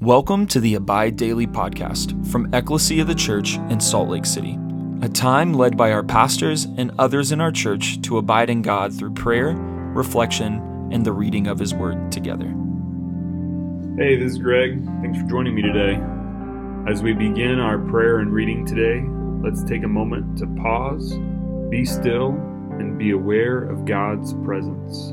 Welcome to the Abide Daily podcast from Ecclesia of the Church in Salt Lake City, a time led by our pastors and others in our church to abide in God through prayer, reflection, and the reading of His Word together. Hey, this is Greg. Thanks for joining me today. As we begin our prayer and reading today, let's take a moment to pause, be still, and be aware of God's presence.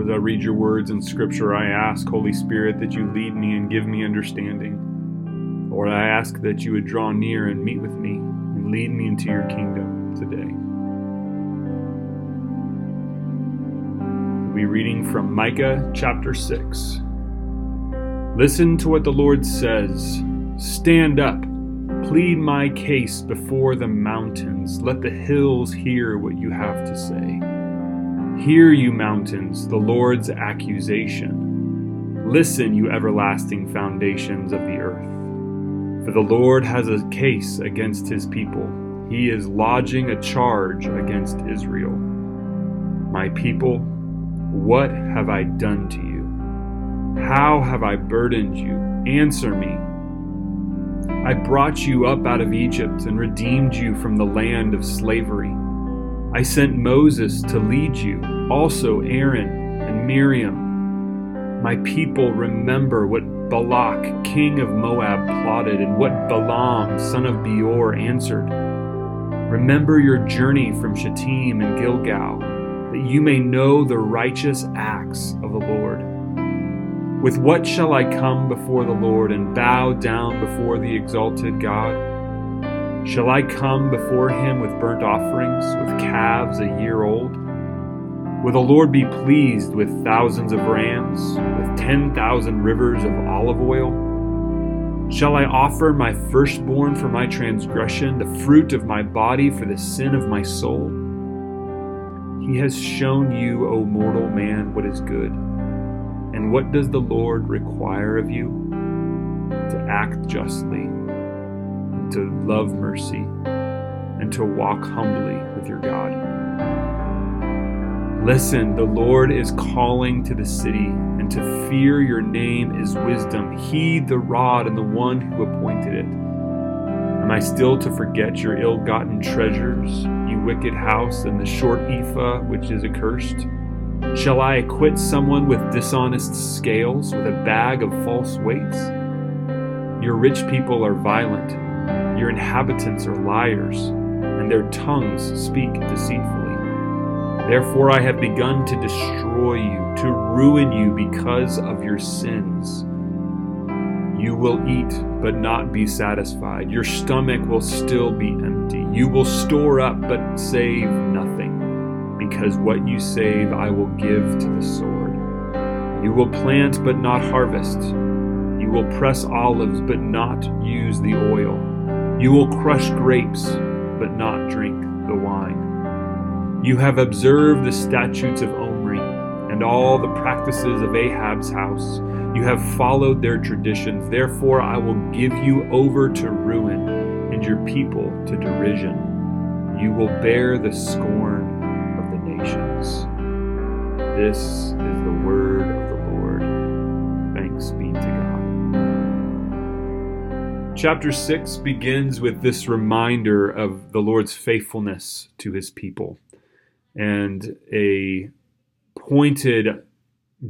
Lord, as I read your words in Scripture, I ask, Holy Spirit, that you lead me and give me understanding. Lord, I ask that you would draw near and meet with me and lead me into your kingdom today. We'll be reading from Micah chapter 6. Listen to what the Lord says Stand up, plead my case before the mountains. Let the hills hear what you have to say. Hear, you mountains, the Lord's accusation. Listen, you everlasting foundations of the earth. For the Lord has a case against his people. He is lodging a charge against Israel. My people, what have I done to you? How have I burdened you? Answer me. I brought you up out of Egypt and redeemed you from the land of slavery. I sent Moses to lead you, also Aaron and Miriam. My people remember what Balak, king of Moab, plotted and what Balaam, son of Beor, answered. Remember your journey from Shittim and Gilgal, that you may know the righteous acts of the Lord. With what shall I come before the Lord and bow down before the exalted God? Shall I come before him with burnt offerings, with calves a year old? Will the Lord be pleased with thousands of rams, with ten thousand rivers of olive oil? Shall I offer my firstborn for my transgression, the fruit of my body for the sin of my soul? He has shown you, O mortal man, what is good. And what does the Lord require of you? To act justly to love mercy, and to walk humbly with your God. Listen, the Lord is calling to the city, and to fear your name is wisdom. Heed the rod and the one who appointed it. Am I still to forget your ill gotten treasures, you wicked house, and the short ephah which is accursed? Shall I acquit someone with dishonest scales, with a bag of false weights? Your rich people are violent. Your inhabitants are liars, and their tongues speak deceitfully. Therefore, I have begun to destroy you, to ruin you because of your sins. You will eat, but not be satisfied. Your stomach will still be empty. You will store up, but save nothing, because what you save I will give to the sword. You will plant, but not harvest. You will press olives, but not use the oil. You will crush grapes, but not drink the wine. You have observed the statutes of Omri and all the practices of Ahab's house. You have followed their traditions. Therefore, I will give you over to ruin and your people to derision. You will bear the scorn of the nations. This Chapter 6 begins with this reminder of the Lord's faithfulness to his people and a pointed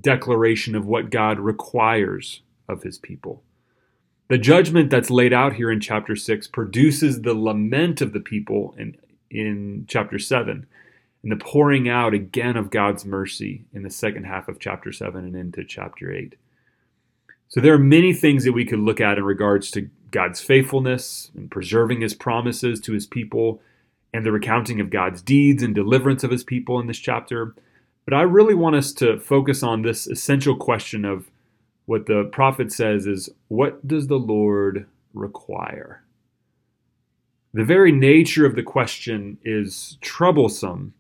declaration of what God requires of his people. The judgment that's laid out here in chapter 6 produces the lament of the people in, in chapter 7 and the pouring out again of God's mercy in the second half of chapter 7 and into chapter 8. So there are many things that we could look at in regards to God's faithfulness and preserving his promises to his people and the recounting of God's deeds and deliverance of his people in this chapter. But I really want us to focus on this essential question of what the prophet says is what does the Lord require? The very nature of the question is troublesome,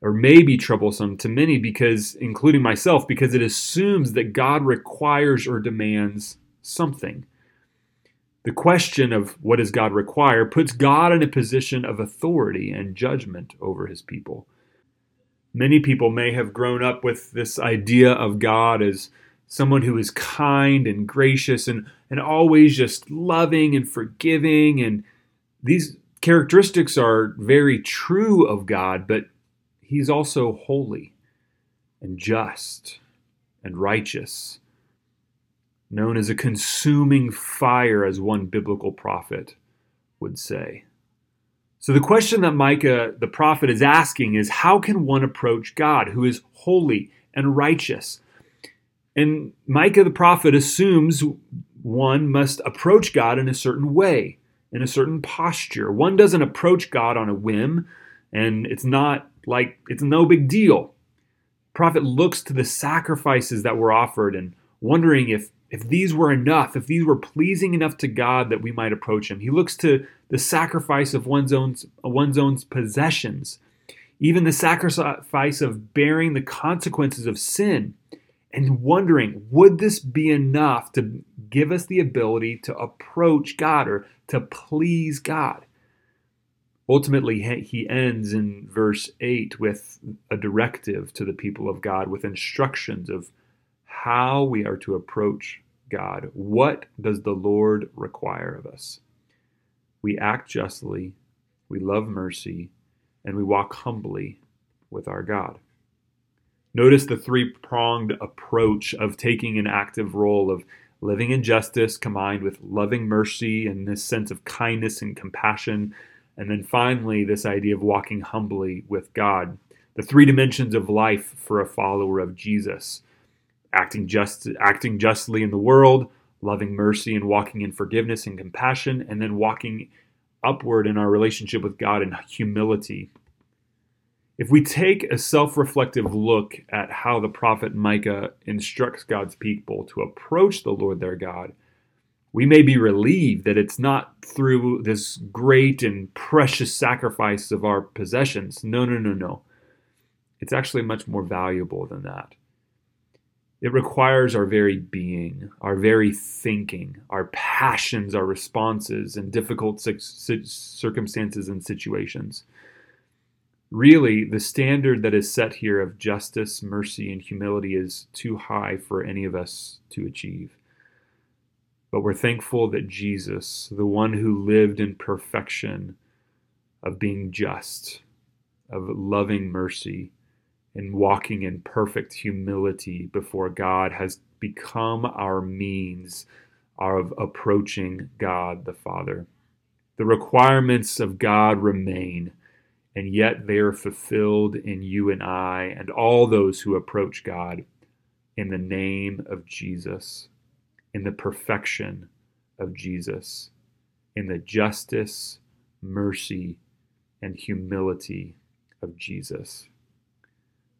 or may be troublesome to many because, including myself, because it assumes that God requires or demands something. The question of what does God require puts God in a position of authority and judgment over his people. Many people may have grown up with this idea of God as someone who is kind and gracious and, and always just loving and forgiving. And these characteristics are very true of God, but He's also holy and just and righteous known as a consuming fire, as one biblical prophet would say. So, the question that Micah the prophet is asking is how can one approach God who is holy and righteous? And Micah the prophet assumes one must approach God in a certain way, in a certain posture. One doesn't approach God on a whim, and it's not like it's no big deal. The prophet looks to the sacrifices that were offered and wondering if if these were enough, if these were pleasing enough to God that we might approach Him. He looks to the sacrifice of one's own, one's own possessions, even the sacrifice of bearing the consequences of sin, and wondering, would this be enough to give us the ability to approach God or to please God? Ultimately, he ends in verse 8 with a directive to the people of God with instructions of how we are to approach God. What does the Lord require of us? We act justly, we love mercy, and we walk humbly with our God. Notice the three pronged approach of taking an active role of living in justice combined with loving mercy and this sense of kindness and compassion. And then finally, this idea of walking humbly with God. The three dimensions of life for a follower of Jesus acting just acting justly in the world, loving mercy and walking in forgiveness and compassion, and then walking upward in our relationship with God in humility. If we take a self reflective look at how the prophet Micah instructs God's people to approach the Lord their God, we may be relieved that it's not through this great and precious sacrifice of our possessions. No, no, no, no. It's actually much more valuable than that. It requires our very being, our very thinking, our passions, our responses in difficult circumstances and situations. Really, the standard that is set here of justice, mercy, and humility is too high for any of us to achieve. But we're thankful that Jesus, the one who lived in perfection of being just, of loving mercy, and walking in perfect humility before God has become our means of approaching God the Father. The requirements of God remain, and yet they are fulfilled in you and I and all those who approach God in the name of Jesus, in the perfection of Jesus, in the justice, mercy, and humility of Jesus.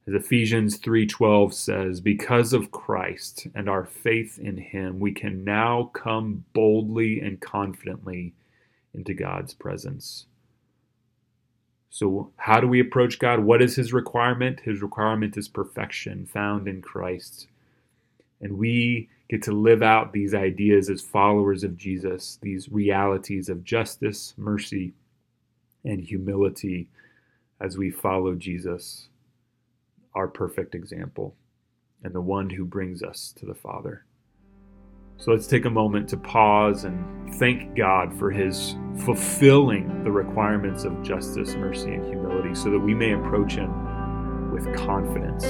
As Ephesians 3:12 says, because of Christ and our faith in him, we can now come boldly and confidently into God's presence. So, how do we approach God? What is His requirement? His requirement is perfection found in Christ. And we get to live out these ideas as followers of Jesus, these realities of justice, mercy, and humility as we follow Jesus, our perfect example, and the one who brings us to the Father. So let's take a moment to pause and thank God for his fulfilling the requirements of justice, mercy, and humility so that we may approach him with confidence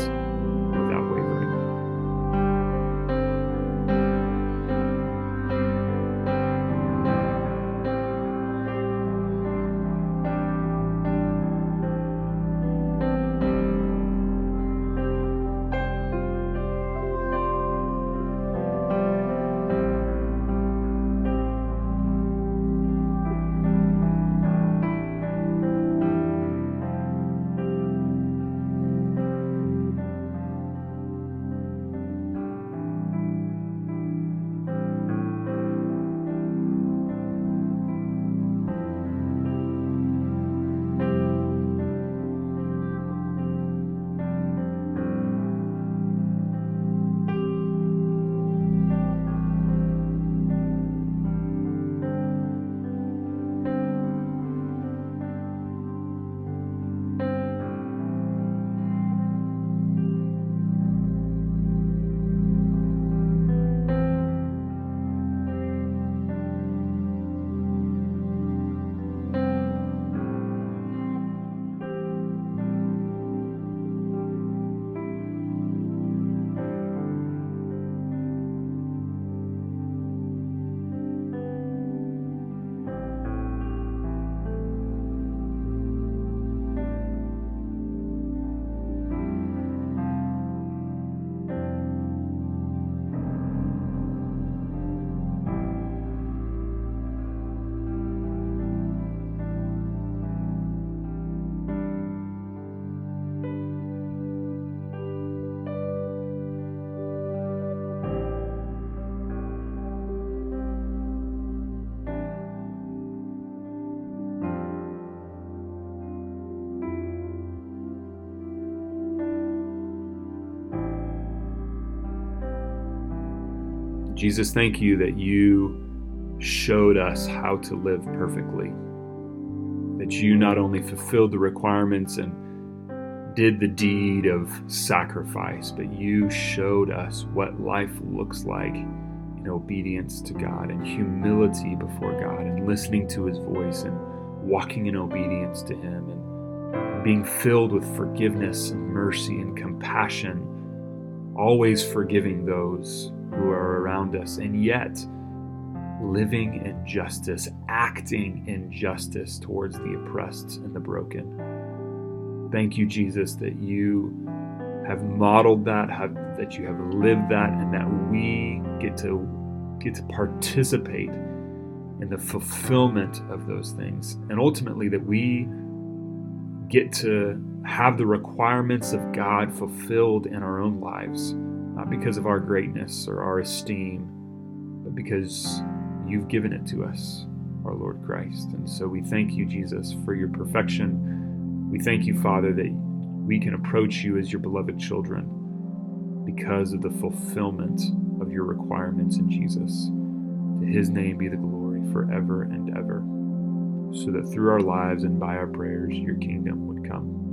Jesus, thank you that you showed us how to live perfectly. That you not only fulfilled the requirements and did the deed of sacrifice, but you showed us what life looks like in obedience to God and humility before God and listening to his voice and walking in obedience to him and being filled with forgiveness and mercy and compassion, always forgiving those who are around us, and yet living in justice, acting in justice towards the oppressed and the broken. Thank you, Jesus, that you have modeled that, have, that you have lived that, and that we get to get to participate in the fulfillment of those things, and ultimately that we get to have the requirements of God fulfilled in our own lives not because of our greatness or our esteem, but because you've given it to us, our Lord Christ. And so we thank you, Jesus, for your perfection. We thank you, Father, that we can approach you as your beloved children because of the fulfillment of your requirements in Jesus. To his name be the glory forever and ever, so that through our lives and by our prayers, your kingdom would come.